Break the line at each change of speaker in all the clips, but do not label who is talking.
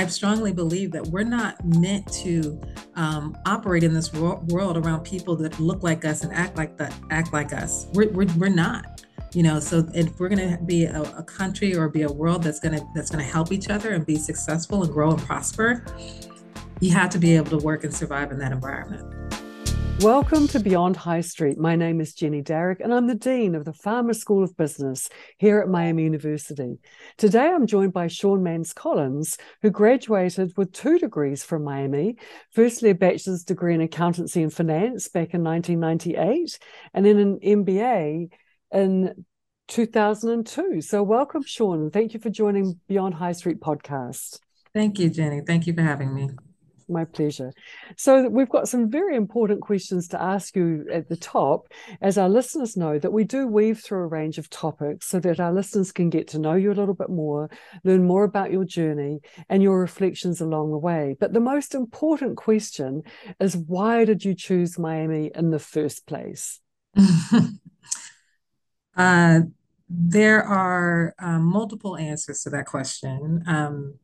I strongly believe that we're not meant to um, operate in this world around people that look like us and act like that, act like us. We're, we're, we're not you know so if we're going to be a, a, country or be a world that's going to that's going to help each other and be successful and grow and prosper you have to be able to work and survive in that environment
Welcome to Beyond High Street. My name is Jenny Darroch, and I'm the Dean of the Farmer School of Business here at Miami University. Today, I'm joined by Sean Mans Collins, who graduated with two degrees from Miami firstly, a bachelor's degree in accountancy and finance back in 1998, and then an MBA in 2002. So, welcome, Sean, thank you for joining Beyond High Street podcast.
Thank you, Jenny. Thank you for having me.
My pleasure. So, we've got some very important questions to ask you at the top, as our listeners know that we do weave through a range of topics so that our listeners can get to know you a little bit more, learn more about your journey and your reflections along the way. But the most important question is why did you choose Miami in the first place?
uh, there are um, multiple answers to that question. Um,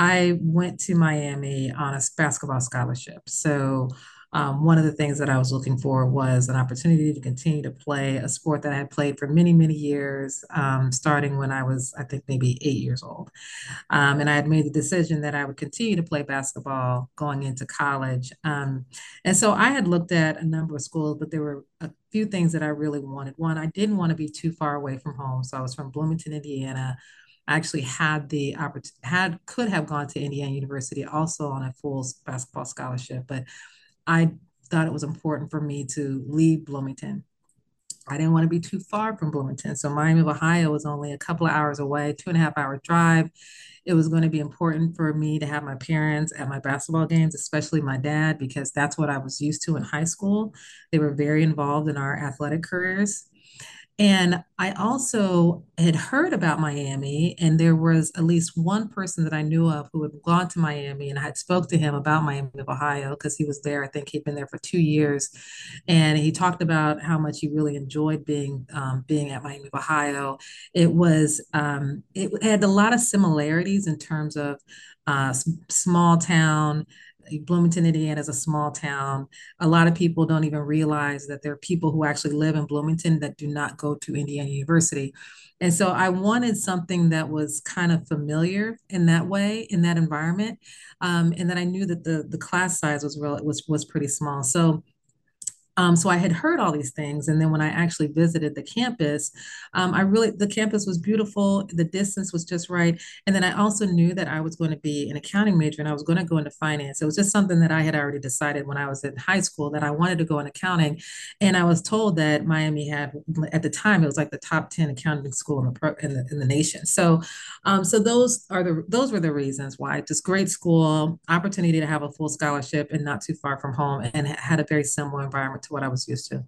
I went to Miami on a basketball scholarship. So um, one of the things that I was looking for was an opportunity to continue to play a sport that I had played for many, many years, um, starting when I was, I think, maybe eight years old. Um, and I had made the decision that I would continue to play basketball going into college. Um, and so I had looked at a number of schools, but there were a few things that I really wanted. One, I didn't want to be too far away from home. So I was from Bloomington, Indiana. Actually had the opportunity, had could have gone to Indiana University also on a full basketball scholarship, but I thought it was important for me to leave Bloomington. I didn't want to be too far from Bloomington. So Miami of Ohio was only a couple of hours away, two and a half hour drive. It was going to be important for me to have my parents at my basketball games, especially my dad, because that's what I was used to in high school. They were very involved in our athletic careers. And I also had heard about Miami, and there was at least one person that I knew of who had gone to Miami, and I had spoke to him about Miami of Ohio because he was there. I think he'd been there for two years, and he talked about how much he really enjoyed being um, being at Miami of Ohio. It was um, it had a lot of similarities in terms of uh, small town Bloomington, Indiana is a small town. A lot of people don't even realize that there are people who actually live in Bloomington that do not go to Indiana University. And so I wanted something that was kind of familiar in that way, in that environment, um, and that I knew that the the class size was real was was pretty small. So um, so I had heard all these things. And then when I actually visited the campus, um, I really, the campus was beautiful. The distance was just right. And then I also knew that I was going to be an accounting major and I was going to go into finance. It was just something that I had already decided when I was in high school that I wanted to go in accounting. And I was told that Miami had, at the time, it was like the top 10 accounting school in the, in the, in the nation. So, um, so those are the, those were the reasons why just great school, opportunity to have a full scholarship and not too far from home and had a very similar environment what I was used to.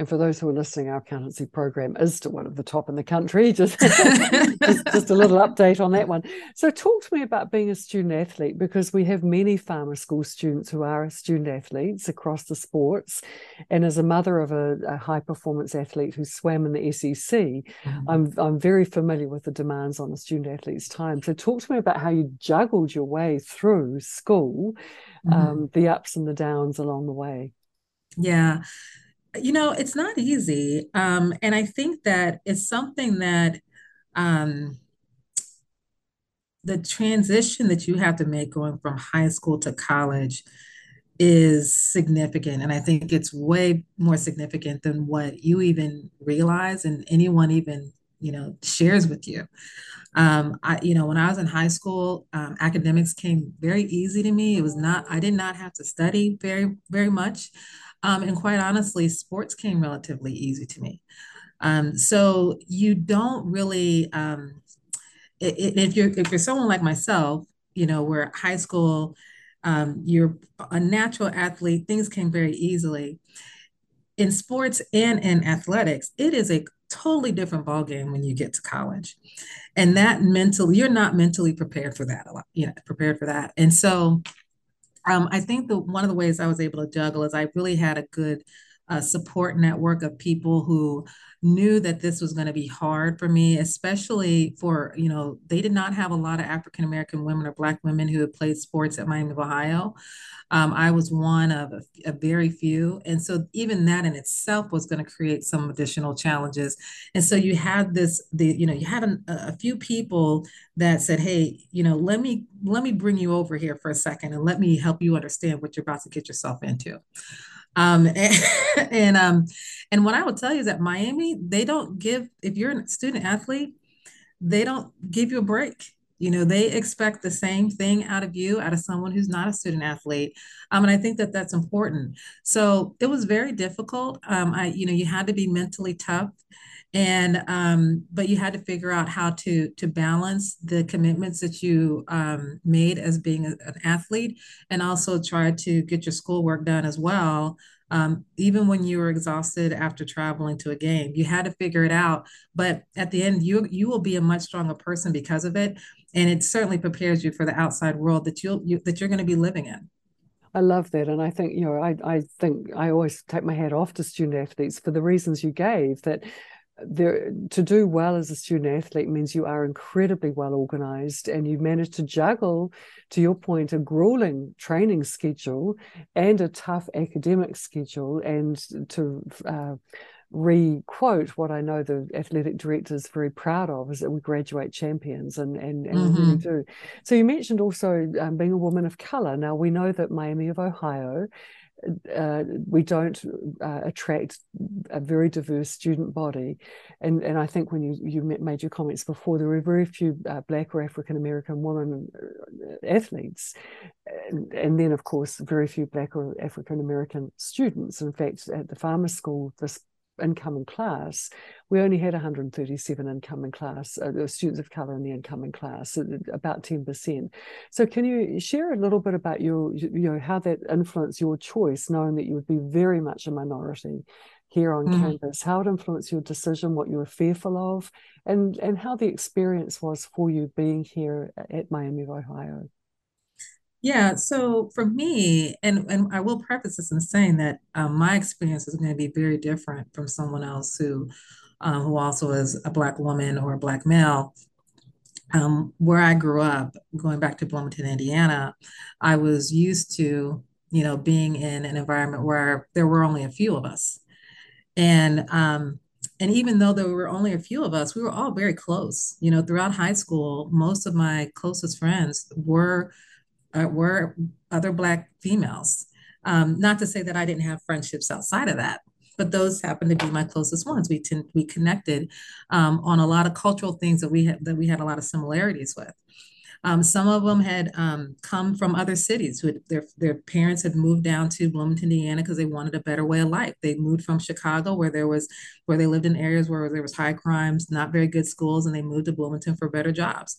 And for those who are listening, our accountancy program is to one of the top in the country. Just, just, just, a little update on that one. So, talk to me about being a student athlete because we have many farmer school students who are student athletes across the sports. And as a mother of a, a high performance athlete who swam in the SEC, mm-hmm. I'm, I'm very familiar with the demands on a student athlete's time. So, talk to me about how you juggled your way through school, mm-hmm. um, the ups and the downs along the way.
Yeah. You know, it's not easy. Um, and I think that it's something that um, the transition that you have to make going from high school to college is significant. And I think it's way more significant than what you even realize and anyone even, you know, shares with you. Um, I, you know, when I was in high school, um, academics came very easy to me. It was not, I did not have to study very, very much. Um, and quite honestly, sports came relatively easy to me. Um, so you don't really, um, if you're if you're someone like myself, you know, where high school, um, you're a natural athlete, things came very easily. In sports and in athletics, it is a totally different ballgame when you get to college, and that mentally, you're not mentally prepared for that a lot, you know, prepared for that, and so um, I think the one of the ways I was able to juggle is I really had a good a support network of people who knew that this was going to be hard for me, especially for, you know, they did not have a lot of African American women or Black women who had played sports at Miami of Ohio. Um, I was one of a, a, very few. And so even that in itself was going to create some additional challenges. And so you had this, the, you know, you had a, a few people that said, hey, you know, let me, let me bring you over here for a second and let me help you understand what you're about to get yourself into. Um, and, and um, and what I will tell you is that Miami, they don't give if you're a student athlete, they don't give you a break. You know, they expect the same thing out of you, out of someone who's not a student athlete. Um, and I think that that's important. So it was very difficult. Um, I, you know, you had to be mentally tough and um, but you had to figure out how to to balance the commitments that you um, made as being a, an athlete and also try to get your schoolwork done as well um, even when you were exhausted after traveling to a game. You had to figure it out but at the end you you will be a much stronger person because of it. And it certainly prepares you for the outside world that you'll you, that you're going to be living in.
I love that. And I think, you know, I, I think I always take my hat off to student athletes for the reasons you gave that there to do well as a student athlete means you are incredibly well organized and you manage to juggle to your point a grueling training schedule and a tough academic schedule and to uh, re-quote what I know the athletic director is very proud of is that we graduate champions and and, and mm-hmm. we really do. So you mentioned also um, being a woman of color. Now we know that Miami of Ohio uh, we don't uh, attract a very diverse student body. And, and I think when you, you made your comments before, there were very few uh, Black or African American women uh, athletes. And, and, then, of course, very few Black or African American students. In fact, at the farmer school this incoming class, we only had 137 incoming class uh, students of color in the incoming class, about 10%. So can you share a little bit about your, you know, how that influenced your choice, knowing that you would be very much a minority here on mm. campus, how it influenced your decision, what you were fearful of, and, and how the experience was for you being here at Miami of Ohio?
Yeah, so for me, and and I will preface this in saying that um, my experience is going to be very different from someone else who um, who also is a black woman or a black male. Um, where I grew up, going back to Bloomington, Indiana, I was used to you know being in an environment where there were only a few of us, and um, and even though there were only a few of us, we were all very close. You know, throughout high school, most of my closest friends were uh, were other Black females. Um, not to say that I didn't have friendships outside of that, but those happened to be my closest ones. We tend, we connected um, on a lot of cultural things that we had that we had a lot of similarities with. Um, some of them had um, come from other cities. Who their their parents had moved down to Bloomington, Indiana, because they wanted a better way of life. They moved from Chicago, where there was where they lived in areas where there was high crimes, not very good schools, and they moved to Bloomington for better jobs.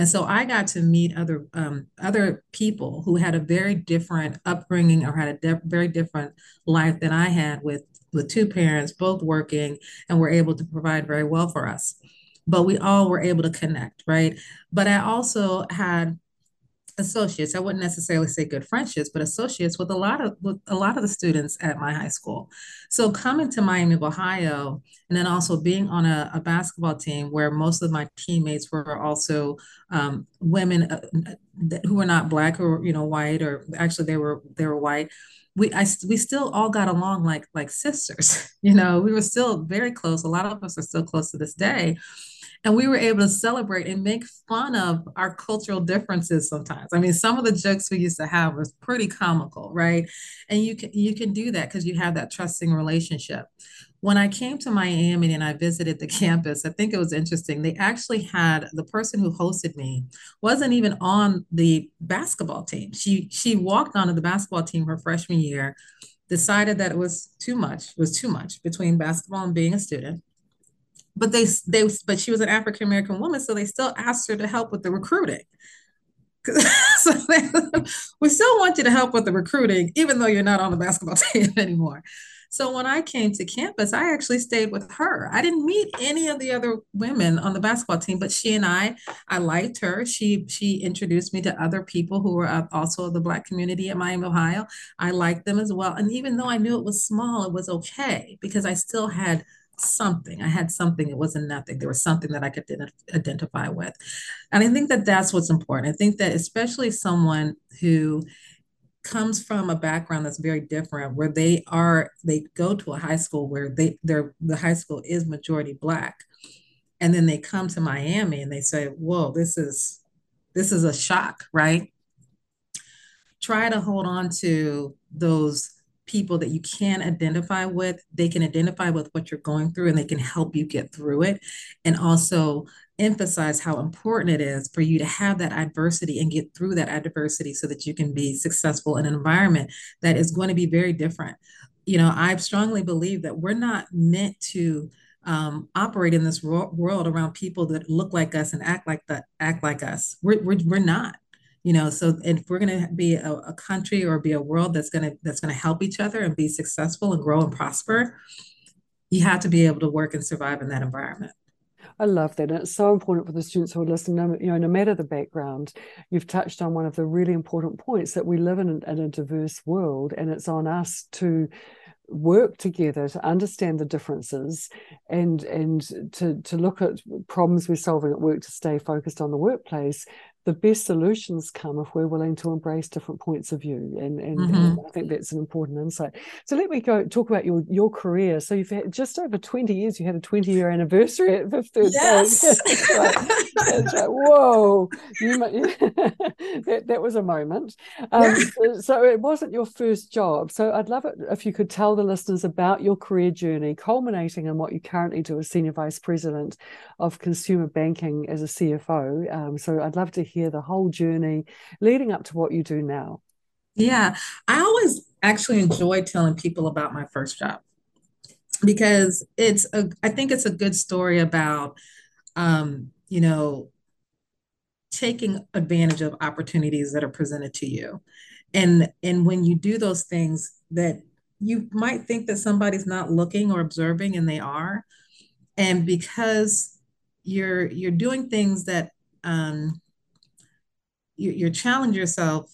And so I got to meet other um, other people who had a very different upbringing or had a de- very different life than I had with with two parents both working and were able to provide very well for us. But we all were able to connect, right? But I also had associates. I wouldn't necessarily say good friendships, but associates with a lot of with a lot of the students at my high school. So coming to Miami of Ohio, and then also being on a, a basketball team where most of my teammates were also um, women uh, who were not black or you know white, or actually they were they were white. We I we still all got along like like sisters. You know, we were still very close. A lot of us are still close to this day and we were able to celebrate and make fun of our cultural differences sometimes i mean some of the jokes we used to have was pretty comical right and you can you can do that because you have that trusting relationship when I came to Miami and I visited the campus, I think it was interesting. They actually had the person who hosted me wasn't even on the basketball team. She she walked onto the basketball team her freshman year, decided that it was too much, was too much between basketball and being a student but they they but she was an African American woman, so they still asked her to help with the recruiting. so they, we still want you to help with the recruiting, even though you're not on the basketball team anymore. So when I came to campus, I actually stayed with her. I didn't meet any of the other women on the basketball team, but she and I, I liked her. She she introduced me to other people who were also the Black community at Miami, Ohio. I liked them as well. And even though I knew it was small, it was okay because I still had something. I had something. It wasn't nothing. There was something that I could identify with. And I think that that's what's important. I think that especially someone who comes from a background that's very different where they are they go to a high school where they their the high school is majority black and then they come to Miami and they say whoa this is this is a shock right try to hold on to those people that you can identify with they can identify with what you're going through and they can help you get through it and also emphasize how important it is for you to have that adversity and get through that adversity so that you can be successful in an environment that is going to be very different. You know, I strongly believe that we're not meant to um, operate in this world around people that look like us and act like that, act like us. We're, we're, we're not you know so if we're going to be a, a, country or be a world that's going to that's going to help each other and be successful and grow and prosper you have to be able to work and survive in that environment
I love that. And it's so important for the students who are listening, you know, no matter the background, you've touched on one of the really important points that we live in, in a diverse world and it's on us to work together to understand the differences and and to to look at problems we're solving at work to stay focused on the workplace the best solutions come if we're willing to embrace different points of view and and, mm-hmm. and, i think that's an important insight so let me go talk about your your career so you've had just over 20 years you had a 20 year anniversary at fifth third
yes.
that's right. that's right. whoa you, that, that was a moment um, so, so it wasn't your first job so i'd love it if you could tell the listeners about your career journey culminating in what you currently do as senior vice president of consumer banking as a cfo um, so i'd love to hear the whole journey leading up to what you do now.
Yeah, I always actually enjoy telling people about my first job because it's a I think it's a good story about um, you know taking advantage of opportunities that are presented to you. And and when you do those things that you might think that somebody's not looking or observing and they are and because you're you're doing things that um, you, you challenge yourself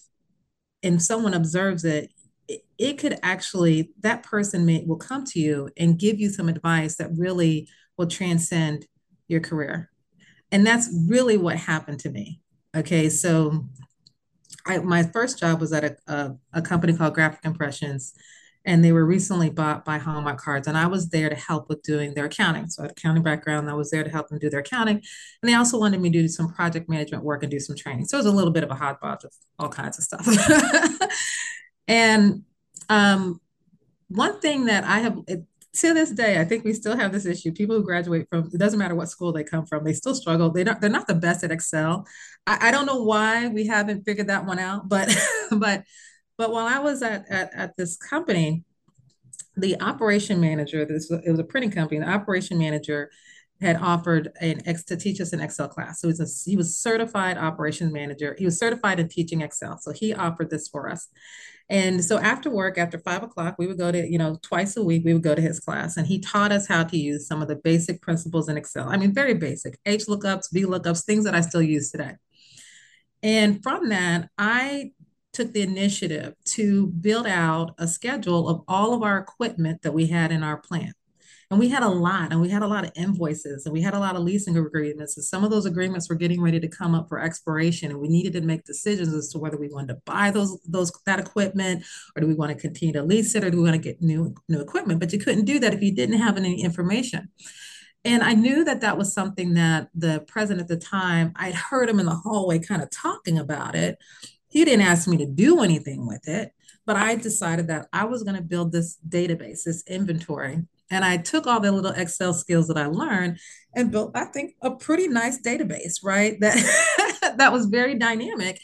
and someone observes it, it, it could actually, that person may will come to you and give you some advice that really will transcend your career. And that's really what happened to me. Okay, so I, my first job was at a, a, a company called Graphic Impressions and they were recently bought by Hallmark Cards. And I was there to help with doing their accounting. So I had accounting background. I was there to help them do their accounting. And they also wanted me to do some project management work and do some training. So it was a little bit of a hodgepodge of all kinds of stuff. and um, one thing that I have it, to this day, I think we still have this issue. People who graduate from it doesn't matter what school they come from, they still struggle. They don't, they're not the best at Excel. I, I don't know why we haven't figured that one out, but but but while I was at, at, at this company, the operation manager, this it was a printing company, the operation manager had offered an ex to teach us an Excel class. So he was, a, he was certified operations manager. He was certified in teaching Excel. So he offered this for us. And so after work, after five o'clock, we would go to, you know, twice a week, we would go to his class and he taught us how to use some of the basic principles in Excel. I mean, very basic H lookups, V lookups, things that I still use today. And from that, I took the initiative to build out a schedule of all of our equipment that we had in our plant. And we had a lot, and we had a lot of invoices, and we had a lot of leasing agreements. And some of those agreements were getting ready to come up for expiration, and we needed to make decisions as to whether we wanted to buy those those that equipment, or do we want to continue to lease it, or do we want to get new new equipment? But you couldn't do that if you didn't have any information. And I knew that that was something that the president at the time, I'd heard him in the hallway kind of talking about it. He didn't ask me to do anything with it, but I decided that I was going to build this database, this inventory. And I took all the little Excel skills that I learned and built, I think, a pretty nice database, right? That that was very dynamic.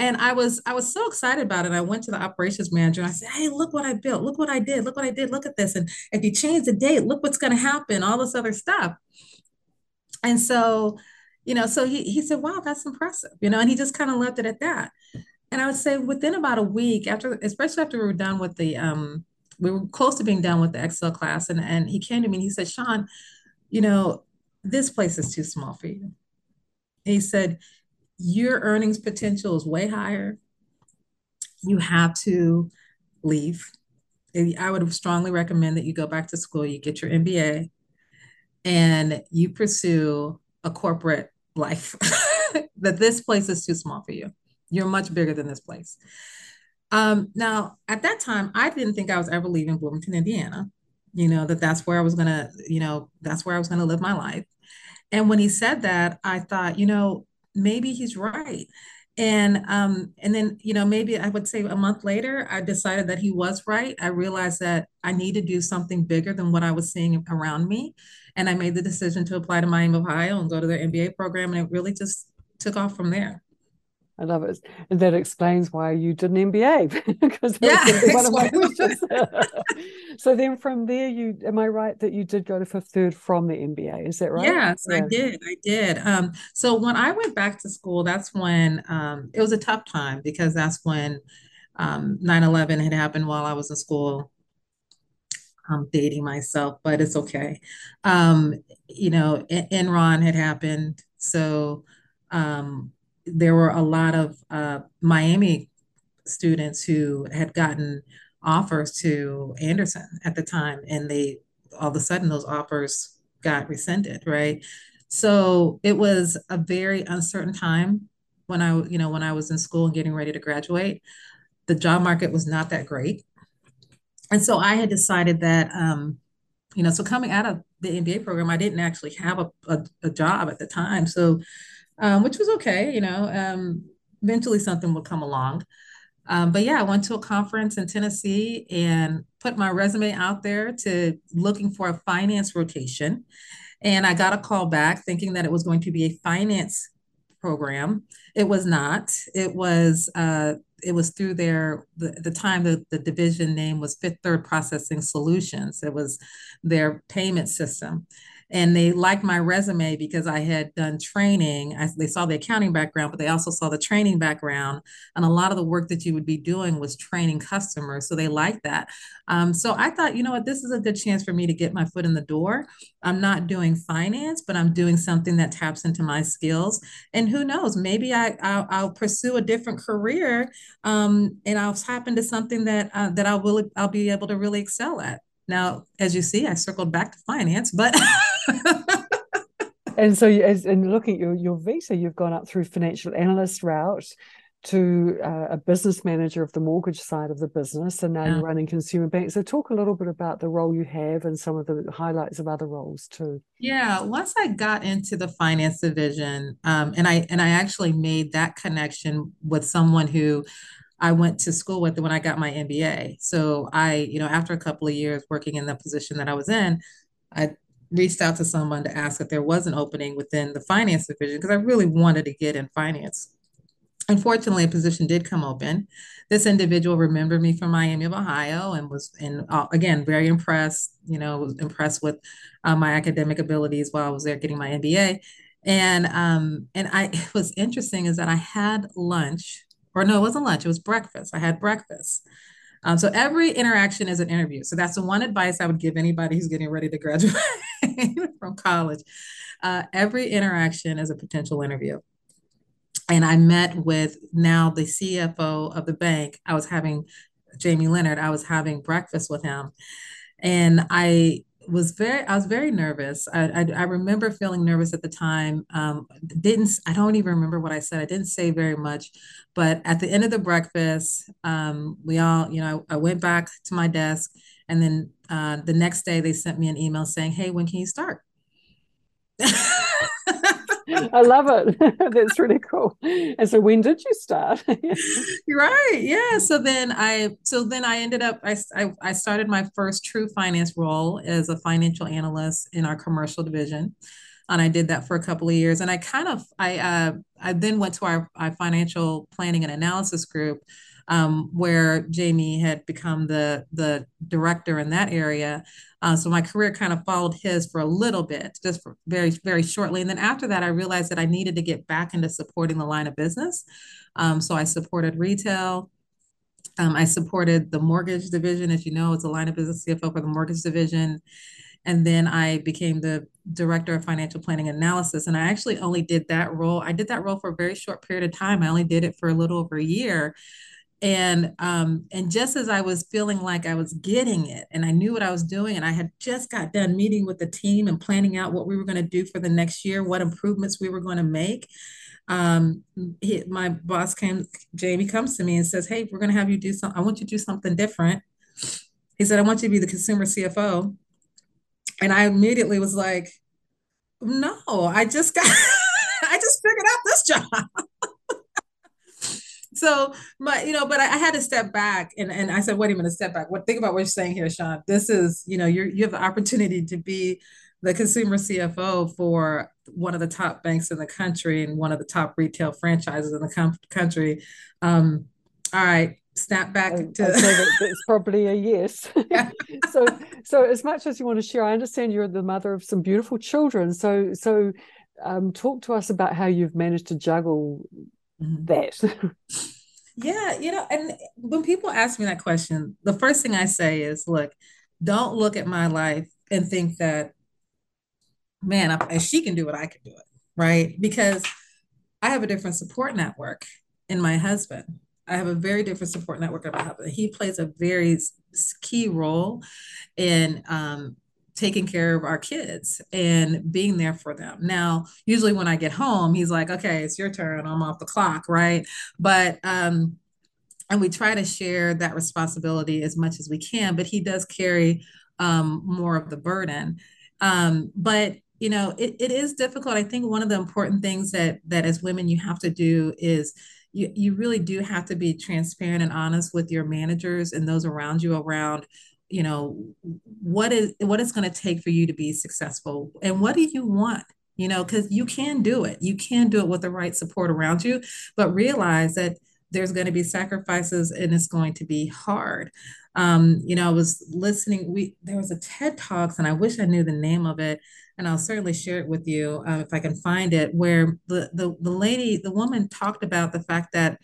And I was I was so excited about it. I went to the operations manager and I said, "Hey, look what I built! Look what I did! Look what I did! Look at this! And if you change the date, look what's going to happen! All this other stuff." And so you know, so he, he said, wow, that's impressive, you know, and he just kind of left it at that. And I would say within about a week after, especially after we were done with the, um, we were close to being done with the Excel class, and and he came to me and he said, Sean, you know, this place is too small for you. He said, your earnings potential is way higher. You have to leave. I would strongly recommend that you go back to school, you get your MBA, and you pursue a corporate life. that this place is too small for you. You're much bigger than this place. Um, now, at that time, I didn't think I was ever leaving Bloomington, Indiana. You know that that's where I was gonna, you know, that's where I was gonna live my life. And when he said that, I thought, you know, maybe he's right. And um, and then, you know, maybe I would say a month later, I decided that he was right. I realized that I need to do something bigger than what I was seeing around me. And I made the decision to apply to Miami, of Ohio and go to their MBA program. And it really just took off from there.
I love it. And that explains why you did an MBA because yeah, one of my questions. so then from there, you am I right that you did go to Fifth Third from the MBA? Is that right?
Yes, yeah. I did. I did. Um, so when I went back to school, that's when um, it was a tough time because that's when um, 9-11 had happened while I was in school. I'm dating myself, but it's okay. Um, you know, Enron had happened. So um, there were a lot of uh, Miami students who had gotten offers to Andersen at the time, and they all of a sudden those offers got rescinded, right? So it was a very uncertain time when I, you know, when I was in school and getting ready to graduate. The job market was not that great, and so I had decided that, um, you know, so coming out of the MBA program, I didn't actually have a, a, a job at the time, so um, which was okay. You know, um, eventually something would come along. Um, but yeah, I went to a conference in Tennessee and put my resume out there to looking for a finance rotation. And I got a call back thinking that it was going to be a finance program. It was not. It was uh, it was through their the, the time the, the division name was Fifth Third Processing Solutions. It was their payment system and they liked my resume because I had done training. I, they saw the accounting background, but they also saw the training background. And a lot of the work that you would be doing was training customers. So they liked that. Um, so I thought, you know what, this is a good chance for me to get my foot in the door. I'm not doing finance, but I'm doing something that taps into my skills. And who knows, maybe I, I'll, I'll pursue a different career um, and I'll tap into something that, uh, that I will, I'll be able to really excel at. Now, as you see, I circled back to finance, but
and so, as in looking at your, your visa, you've gone up through financial analyst route to uh, a business manager of the mortgage side of the business, and now yeah. you're running consumer bank. So, talk a little bit about the role you have and some of the highlights of other roles too.
Yeah, once I got into the finance division, um, and I and I actually made that connection with someone who I went to school with when I got my MBA. So I, you know, after a couple of years working in the position that I was in, I reached out to someone to ask if there was an opening within the finance division because I really wanted to get in finance. Unfortunately, a position did come open. This individual remembered me from Miami of Ohio and was, in uh, again, very impressed. You know, impressed with uh, my academic abilities while I was there getting my MBA. And um, and I it was interesting is that I had lunch, or no, it wasn't lunch, it was breakfast. I had breakfast um, so every interaction is an interview. So that's the one advice I would give anybody who's getting ready to graduate from college. Uh, every interaction is a potential interview. And I met with now the CFO of the bank. I was having Jamie Leonard. I was having breakfast with him, and I was very I was very nervous. I, I, I remember feeling nervous at the time. Um, didn't I don't even remember what I said. I didn't say very much, but at the end of the breakfast, um, we all you know I, I, went back to my desk, and then uh, the next day they sent me an email saying, "Hey, when can you start?"
I love it. That's really cool. And so when did you start?
right. Yeah. So then I so then I ended up I, I, I started my first true finance role as a financial analyst in our commercial division. And I did that for a couple of years. And I kind of I uh I then went to our, our financial planning and analysis group um, where Jamie had become the the director in that area. Uh, so my career kind of followed his for a little bit, just very very shortly. And then after that, I realized that I needed to get back into supporting the line of business. Um, so I supported retail. Um, I supported the mortgage division, as you know, it's a line of business CFO for the mortgage division. And then I became the director of financial planning analysis. And I actually only did that role. I did that role for a very short period of time. I only did it for a little over a year. And um, and just as I was feeling like I was getting it and I knew what I was doing, and I had just got done meeting with the team and planning out what we were going to do for the next year, what improvements we were going to make. Um, he, my boss came, Jamie comes to me and says, Hey, we're going to have you do something. I want you to do something different. He said, I want you to be the consumer CFO. And I immediately was like, no, I just got, I just figured out this job. So my, you know, but I, I, had to step back and, and I said, wait a minute, step back. What think about what you're saying here, Sean. This is, you know, you're you have the opportunity to be the consumer CFO for one of the top banks in the country and one of the top retail franchises in the com- country. Um, all right, snap back I, to
that it's probably a yes so so as much as you want to share i understand you're the mother of some beautiful children so so um, talk to us about how you've managed to juggle. That.
Yeah you know and when people ask me that question the first thing i say is look don't look at my life and think that man if she can do it i can do it right? Because i have a different support network in my husband. I have a very different support network of my husband. He plays a very key role in um, taking care of our kids and being there for them. Now, usually when I get home, he's like, okay, it's your turn. I'm off the clock. Right. But, um, and we try to share that responsibility as much as we can, but he does carry um, more of the burden. Um, but you know, it, it is difficult. I think one of the important things that that as women you have to do is you, you really do have to be transparent and honest with your managers and those around you around you know what is what it's going to take for you to be successful and what do you want? You know because you can do it. You can do it with the right support around you but realize that there's going to be sacrifices and it's going to be hard. Um, you know i was listening we there was a ted talks and i wish i knew the name of it and I'll certainly share it with you uh, if I can find it, where the, the, the lady, the woman talked about the fact that,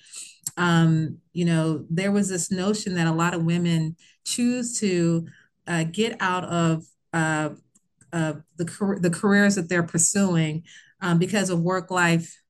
um, you know, there was this notion that a lot of women choose to uh, get out of uh, the, the careers that they're pursuing um, because of work life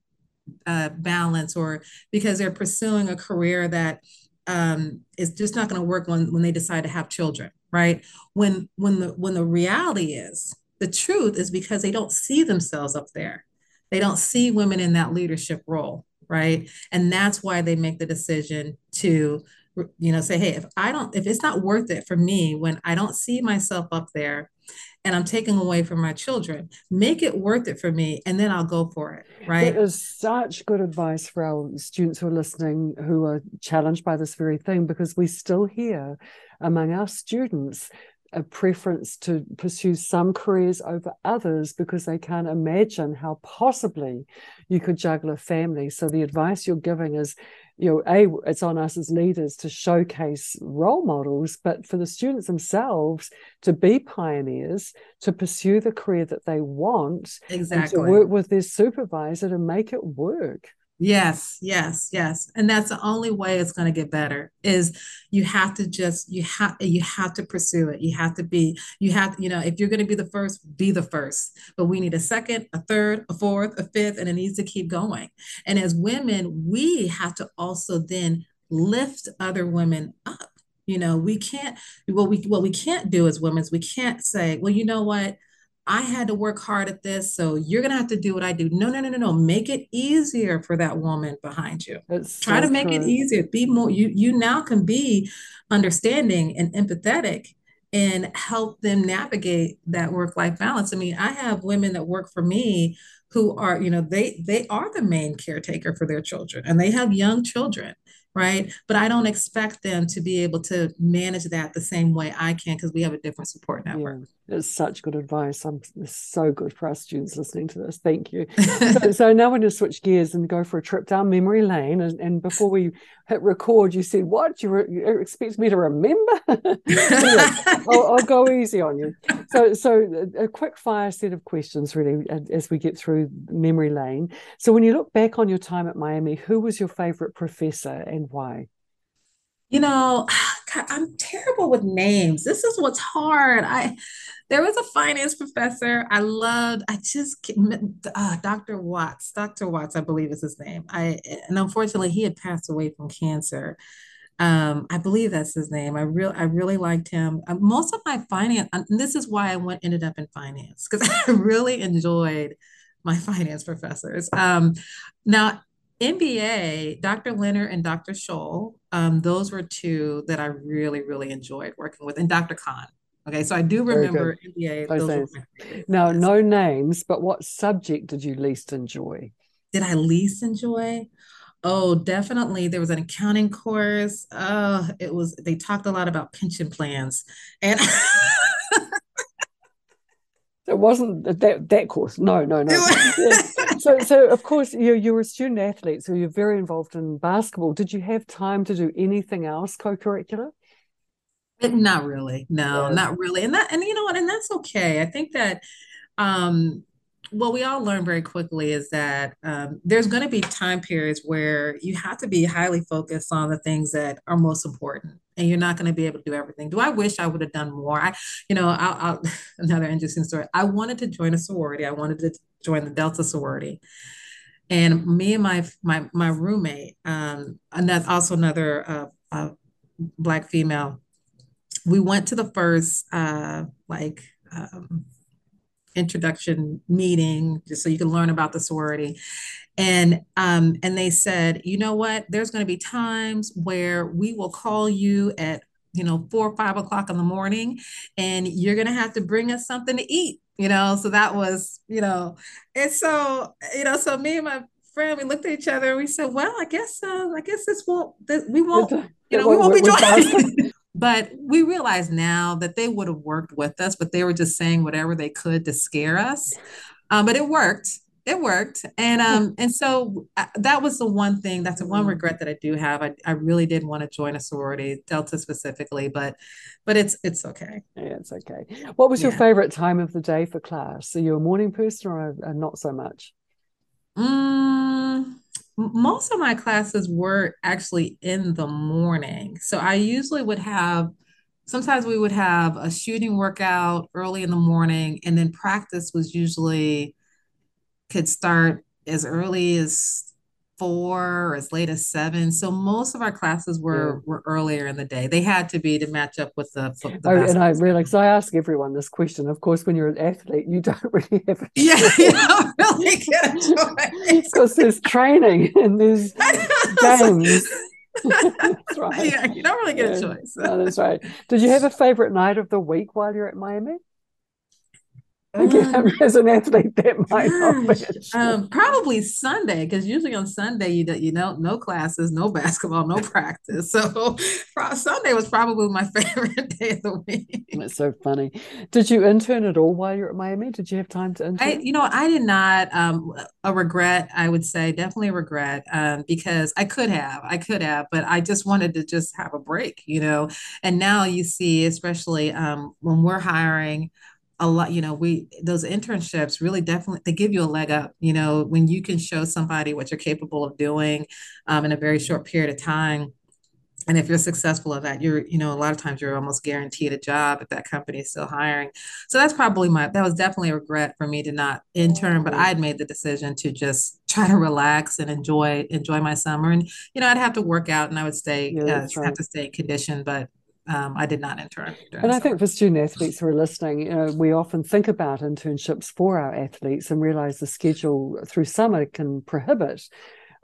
uh, balance or because they're pursuing a career that um, is just not going to work when, when they decide to have children right when when the when the reality is the truth is because they don't see themselves up there. They don't see women in that leadership role, right? And that's why they make the decision to you know say hey if i don't if it's not worth it for me when i don't see myself up there and i'm taking away from my children make it worth it for me and then i'll go for it right
it is such good advice for our students who are listening who are challenged by this very thing because we still hear among our students a preference to pursue some careers over others because they can't imagine how possibly you could juggle a family. So the advice you're giving is, you know, a it's on us as leaders to showcase role models, but for the students themselves to be pioneers, to pursue the career that they want,
exactly,
and to work with their supervisor to make it work.
Yes, yes, yes. And that's the only way it's going to get better is you have to just you have you have to pursue it. You have to be you have you know, if you're going to be the first, be the first. But we need a second, a third, a fourth, a fifth and it needs to keep going. And as women, we have to also then lift other women up. You know, we can't what we what we can't do as women is we can't say, well, you know what? I had to work hard at this, so you're gonna have to do what I do. No, no, no, no, no. Make it easier for that woman behind you. That's Try so to make it easier. Be more. You you now can be understanding and empathetic and help them navigate that work life balance. I mean, I have women that work for me who are, you know, they they are the main caretaker for their children, and they have young children right? But I don't expect them to be able to manage that the same way I can because we have a different support network.
Yeah, it's such good advice. I'm so good for our students listening to this. Thank you. so, so, now we're going to switch gears and go for a trip down memory lane. And, and before we hit record, you said, "What you, re- you expect me to remember?" I'll, I'll, go easy on you. So, so a, a quick fire set of questions, really, as we get through memory lane. So, when you look back on your time at Miami, who was your favorite professor? And and why?
You know, God, I'm terrible with names. This is what's hard. I there was a finance professor I loved. I just uh, Dr. Watts, Dr. Watts, I believe is his name. I and unfortunately he had passed away from cancer. Um, I believe that's his name. I real I really liked him. Uh, most of my finance, and this is why I went ended up in finance because I really enjoyed my finance professors. Um, now MBA, Dr. Leonard and Dr. Scholl, um, those were two that I really, really enjoyed working with, and Dr. Khan. Okay, so I do remember MBA. Those
now, no names, but what subject did you least enjoy?
Did I least enjoy? Oh, definitely. There was an accounting course. Oh, it was, they talked a lot about pension plans. And
it wasn't that that course. No, no, no. yeah. So, so of course, you you're a student athlete, so you're very involved in basketball. Did you have time to do anything else co-curricular?
Not really. No, yeah. not really. And that, and you know what, and that's okay. I think that um what we all learn very quickly is that um, there's going to be time periods where you have to be highly focused on the things that are most important and you're not going to be able to do everything. Do i wish i would have done more? I you know I'll, I'll, another interesting story. I wanted to join a sorority. I wanted to join the delta sorority. And me and my my my roommate um and that's also another uh, uh, black female we went to the first uh like um, introduction meeting just so you can learn about the sorority. And um, and they said you know what? There's going to be times where we will call you at you know four or five o'clock in the morning and you're going to have to bring us something to eat you know? So that was you know and so you know so me and my friend we looked at each other and we said well i guess uh, i guess this won't this, we won't you know we won't be joining But we realize now that they would have worked with us, but they were just saying whatever they could to scare us. Um, but it worked. It worked, and um, and so uh, that was the one thing. That's the one mm-hmm. regret that I do have. I, I really did want to join a sorority, Delta specifically, but but it's it's okay.
Yeah, it's okay. What was your favorite time of the day for class? Are you a morning person or a, a not so much?
Mm, most of my classes were actually in the morning. So I usually would have, sometimes we would have a shooting workout early in the morning, and then practice was usually could start as early as four or as late as seven. So most of our classes were yeah. were earlier in the day. They had to be to match up with the. the
and I realize so I ask everyone this question. Of course, when you're an athlete, you don't really have a
yeah, you don't really get a choice
because there's training and there's games.
that's right. Yeah, you don't really get yeah. a choice.
no, that's right. Did you have a favorite night of the week while you're at Miami? Again, an athlete, that might.
Um, probably Sunday, because usually on Sunday you don't you know no classes, no basketball, no practice. So Sunday was probably my favorite day of the week.
That's so funny. Did you intern at all while you're at Miami? Did you have time to intern?
I, you know, I did not. Um, a regret, I would say, definitely a regret, um, because I could have, I could have, but I just wanted to just have a break, you know. And now you see, especially um, when we're hiring a lot you know we those internships really definitely they give you a leg up you know when you can show somebody what you're capable of doing um, in a very short period of time. And if you're successful at that you're you know a lot of times you're almost guaranteed a job if that company is still hiring. So that's probably my that was definitely a regret for me to not intern but i had made the decision to just try to relax and enjoy enjoy my summer. And you know i'd have to work out and i would stay yeah, uh, right. have to stay conditioned but um, I did not intern.
And I think for student athletes who are listening, you know, we often think about internships for our athletes and realize the schedule through summer can prohibit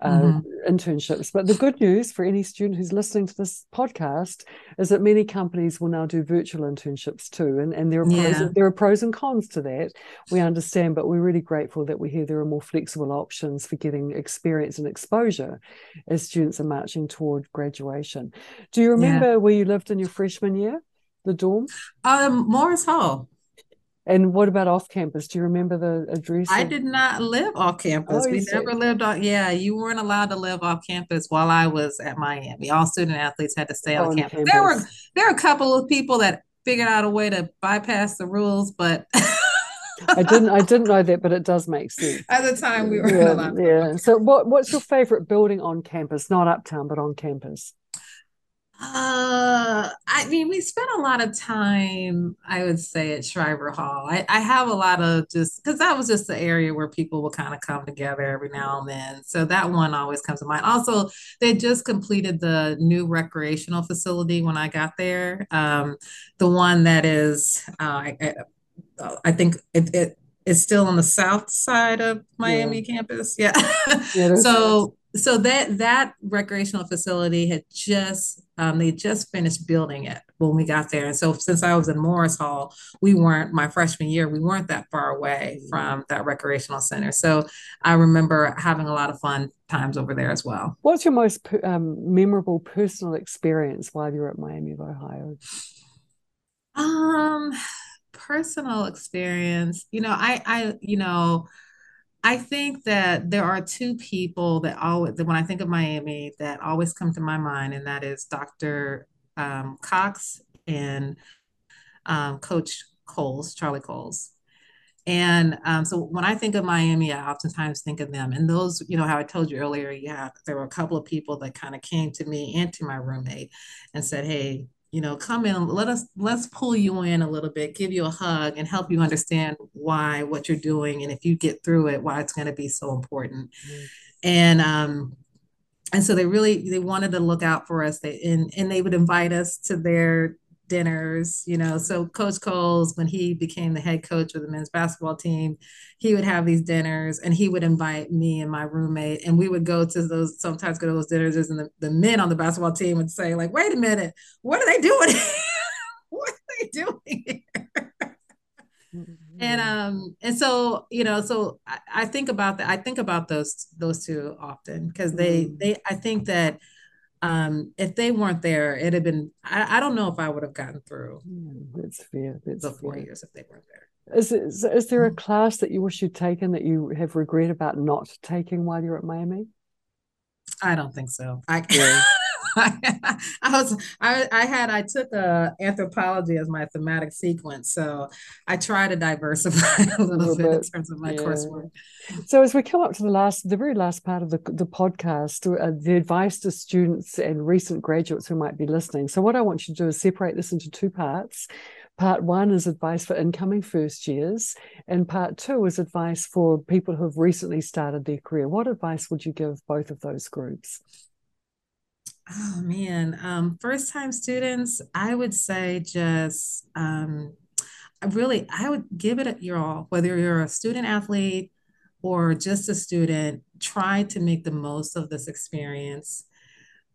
uh, mm-hmm. internships. But the good news for any student who's listening to this podcast is that many companies will now do virtual internships too. And, and there, are yeah. pros, there are pros and cons to that. We understand, but we're really grateful that we hear there are more flexible options for getting experience and exposure as students are marching toward graduation. Do you remember yeah. where you lived in your freshman year? The dorm?
Um, Morris Hall.
And what about off campus? Do you remember the address?
I did not live off campus. Oh, we never lived on. Yeah, you weren't allowed to live off campus while I was at Miami. All student athletes had to stay on, on campus. campus. There were there were a couple of people that figured out a way to bypass the rules, but
I didn't I didn't know that, but it does make sense.
At the time we were
yeah, yeah. So what what's your favorite building on campus? Not uptown, but on campus.
Uh, I mean, we spent a lot of time, I would say, at Shriver Hall. I, I have a lot of just because that was just the area where people would kind of come together every now and then. So that one always comes to mind. Also, they just completed the new recreational facility when I got there. Um, the one that is, uh, I, I think it, it is still on the south side of Miami yeah. campus. Yeah. yeah so so that that recreational facility had just um, they just finished building it when we got there. And so since i was in morris hall we weren't my freshman year we weren't that far away mm-hmm. from that recreational center. So i remember having a lot of fun times over there as well.
What's your most um, memorable personal experience while you were at miami of ohio?
Um personal experience you know i i you know I think that there are two people that always, that when I think of Miami, that always come to my mind, and that is Dr. Um, Cox and um, Coach Coles, Charlie Coles. And um, so when I think of Miami, I oftentimes think of them. And those, you know, how I told you earlier, yeah, there were a couple of people that kind of came to me and to my roommate and said, Hey, you know come in let us let's pull you in a little bit give you a hug and help you understand why what you're doing and if you get through it why it's going to be so important mm-hmm. and um and so they really they wanted to look out for us they and and they would invite us to their dinners, you know. So Coach Coles, when he became the head coach of the men's basketball team, he would have these dinners and he would invite me and my roommate, and we would go to those sometimes go to those dinners, and the, the men on the basketball team would say, like, wait a minute, what are they doing? what are they doing here? and um and so you know so I, I, think about that i think about those those two often because they mm. they i think that um, if they weren't there, it'd have been, I, I don't know if I would have gotten through
that's fair. That's
the four fair. years if they weren't there.
Is, is, is there a mm-hmm. class that you wish you'd taken that you have regret about not taking while you're at Miami?
I don't think so. I, yeah. I, was I, I had I took a anthropology as my thematic sequence, so I try to diversify a little, a little bit, bit, in terms of my yeah. coursework.
So as we come up to the last, the very last part of the the podcast, uh, the advice to students and recent graduates who might be listening. So what I want you to do is separate this into two parts. Part one is advice for incoming first years, and part two is advice for people who have recently started their career. What advice would you give both of those groups?
Oh man, um, first time students, I would say just um, really, I would give it your all, whether you're a student athlete or just a student, try to make the most of this experience.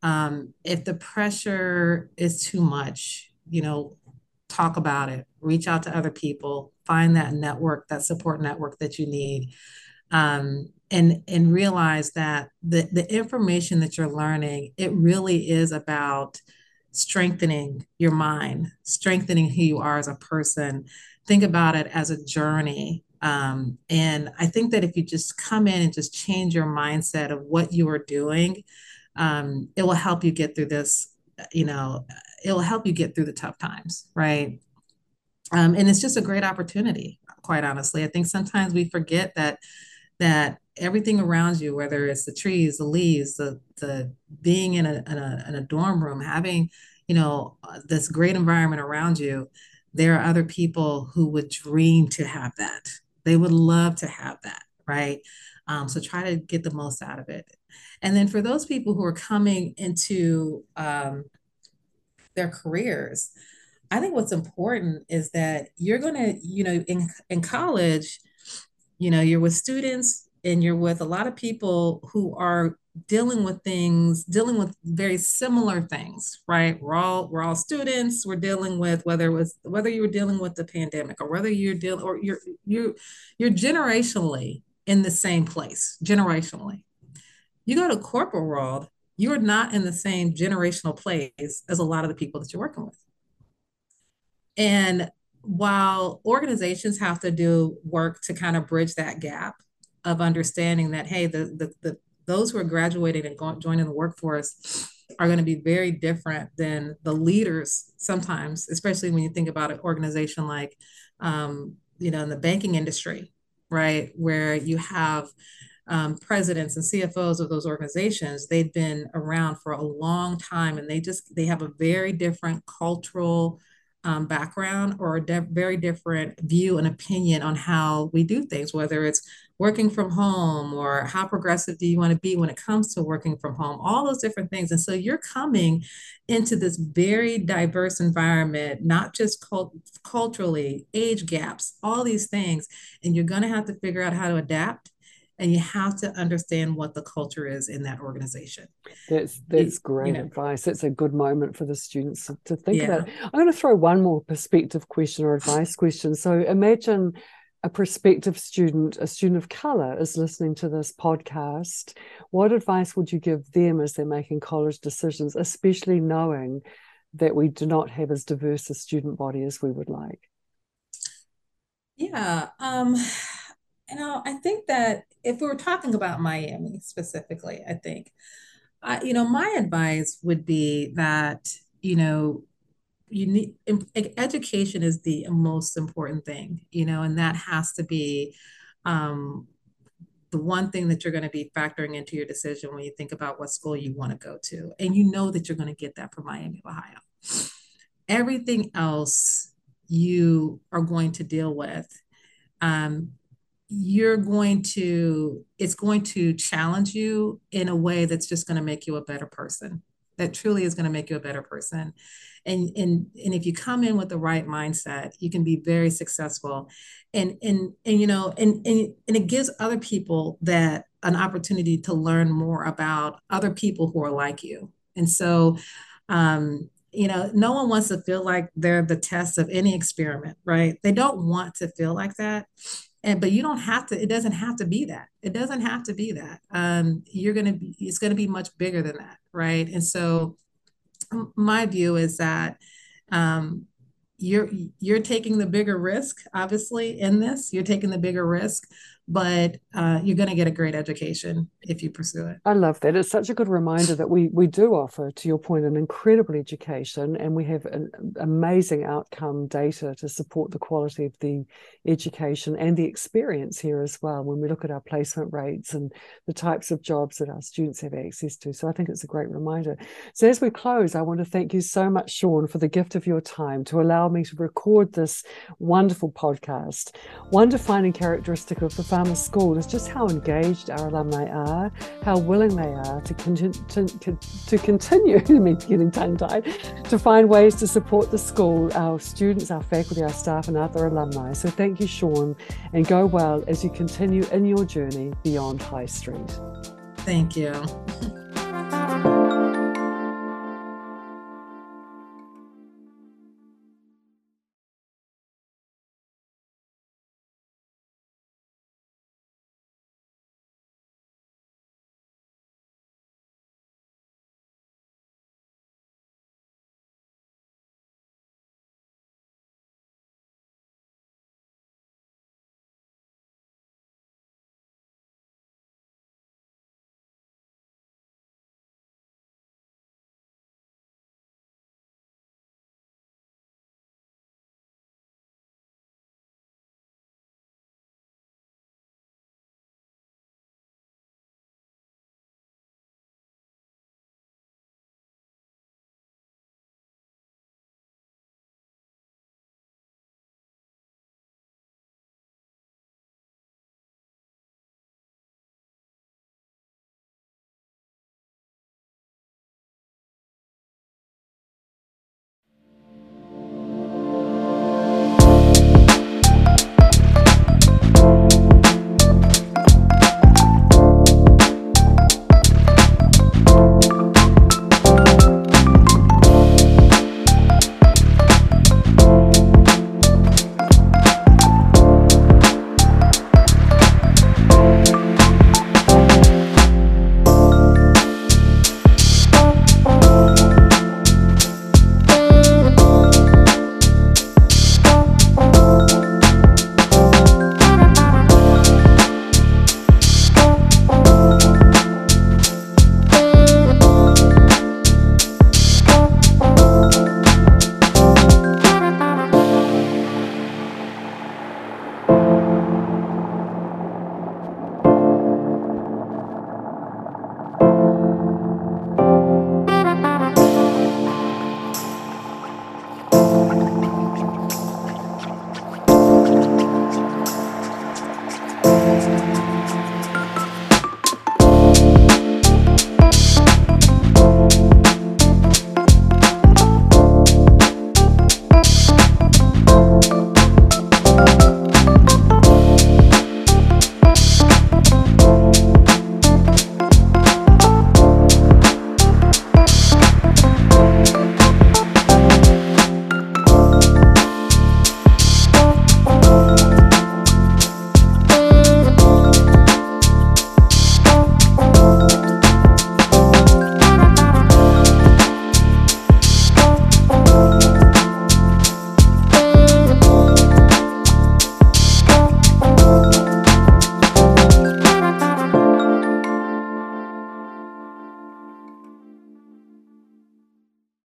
Um, if the pressure is too much, you know, talk about it, reach out to other people, find that network, that support network that you need. Um, and and realize that the the information that you're learning it really is about strengthening your mind strengthening who you are as a person. Think about it as a journey um, and i think that if you just come in and just change your mindset of what you are doing um, it will help you get through this you know it will help you get through the tough times right? Um, and it's just a great opportunity quite honestly. I think sometimes we forget that that everything around you, whether it's the trees, the leaves, the the being in a in a, in a dorm room, having you know this great environment around you, there are other people who would dream to have that. They would love to have that, right? Um, so try to get the most out of it. And then for those people who are coming into um, their careers, I think what's important is that you're going to, you know, in in college, you know, you're with students and you're with a lot of people who are dealing with things dealing with very similar things right? We're all we're all students. We're dealing with whether it was whether you were dealing with the pandemic or whether you're dealing or you're you you're generationally in the same place generationally. You go to corporate world you're not in the same generational place as a lot of the people that you're working with. And while organizations have to do work to kind of bridge that gap of understanding that hey the the, the those who are graduating and going, joining the workforce are going to be very different than the leaders sometimes especially when you think about an organization like um, you know in the banking industry right? Where you have um, presidents and CFOs of those organizations, they've been around for a long time and they just they have a very different cultural um, background or a de- very different view and opinion on how we do things, whether it's working from home or how progressive do you want to be when it comes to working from home, all those different things. And so you're coming into this very diverse environment, not just cult- culturally, age gaps, all these things. And you're going to have to figure out how to adapt and you have to understand what the culture is in that organization.
That's that's great you know, advice. It's a good moment for the students to think yeah. about. It. I'm going to throw one more perspective question or advice question. So imagine a prospective student, a student of color, is listening to this podcast. What advice would you give them as they're making college decisions, especially knowing that we do not have as diverse a student body as we would like?
Yeah. Um, you know, I think that if we were talking about Miami specifically, I think, uh, you know, my advice would be that, you know, you need education is the most important thing, you know, and that has to be um, the one thing that you're going to be factoring into your decision when you think about what school you want to go to. And you know that you're going to get that from Miami, Ohio. Everything else you are going to deal with um, you're going to it's going to challenge you in a way that's just going to make you a better person that truly is going to make you a better person and and and if you come in with the right mindset you can be very successful. And and and you know and and, and it gives other people that an opportunity to learn more about other people who are like you. And so um you know no one wants to feel like they're the test of any experiment right? They don't want to feel like that. And but you don't have to it doesn't have to be that. It doesn't have to be that. Um, you're to be it's to be much bigger than that right? And so my view is that um, you're you're taking the bigger risk obviously in this. You're taking the bigger risk but uh, you're going to get a great education if you pursue it.
I love that. It's such a good reminder that we we do offer, to your point, an incredible education, and we have an amazing outcome data to support the quality of the education and the experience here as well. When we look at our placement rates and the types of jobs that our students have access to, so I think it's a great reminder. So as we close, I want to thank you so much, Sean, for the gift of your time to allow me to record this wonderful podcast. One defining characteristic of the Farmer School is just how engaged our alumni are, how willing they are to, continue to, to continue, I mean, getting tongue tied, to find ways to support the school, our students, our faculty, our staff, and other alumni. So thank you, Sean, and go well as you continue in your journey beyond High Street.
Thank you.